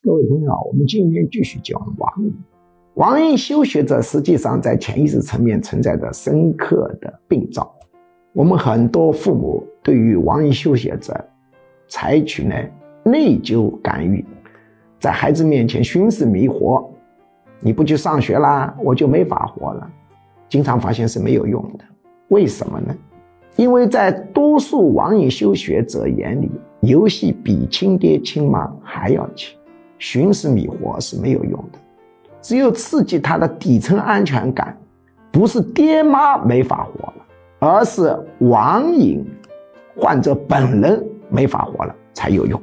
各位朋友，我们今天继续讲网瘾。网瘾修学者实际上在潜意识层面存在着深刻的病灶。我们很多父母对于网瘾修学者，采取呢内疚干预，在孩子面前寻死觅活，你不去上学啦，我就没法活了。经常发现是没有用的，为什么呢？因为在多数网瘾修学者眼里，游戏比亲爹亲妈还要亲。寻死觅活是没有用的，只有刺激他的底层安全感，不是爹妈没法活了，而是网瘾患者本人没法活了才有用。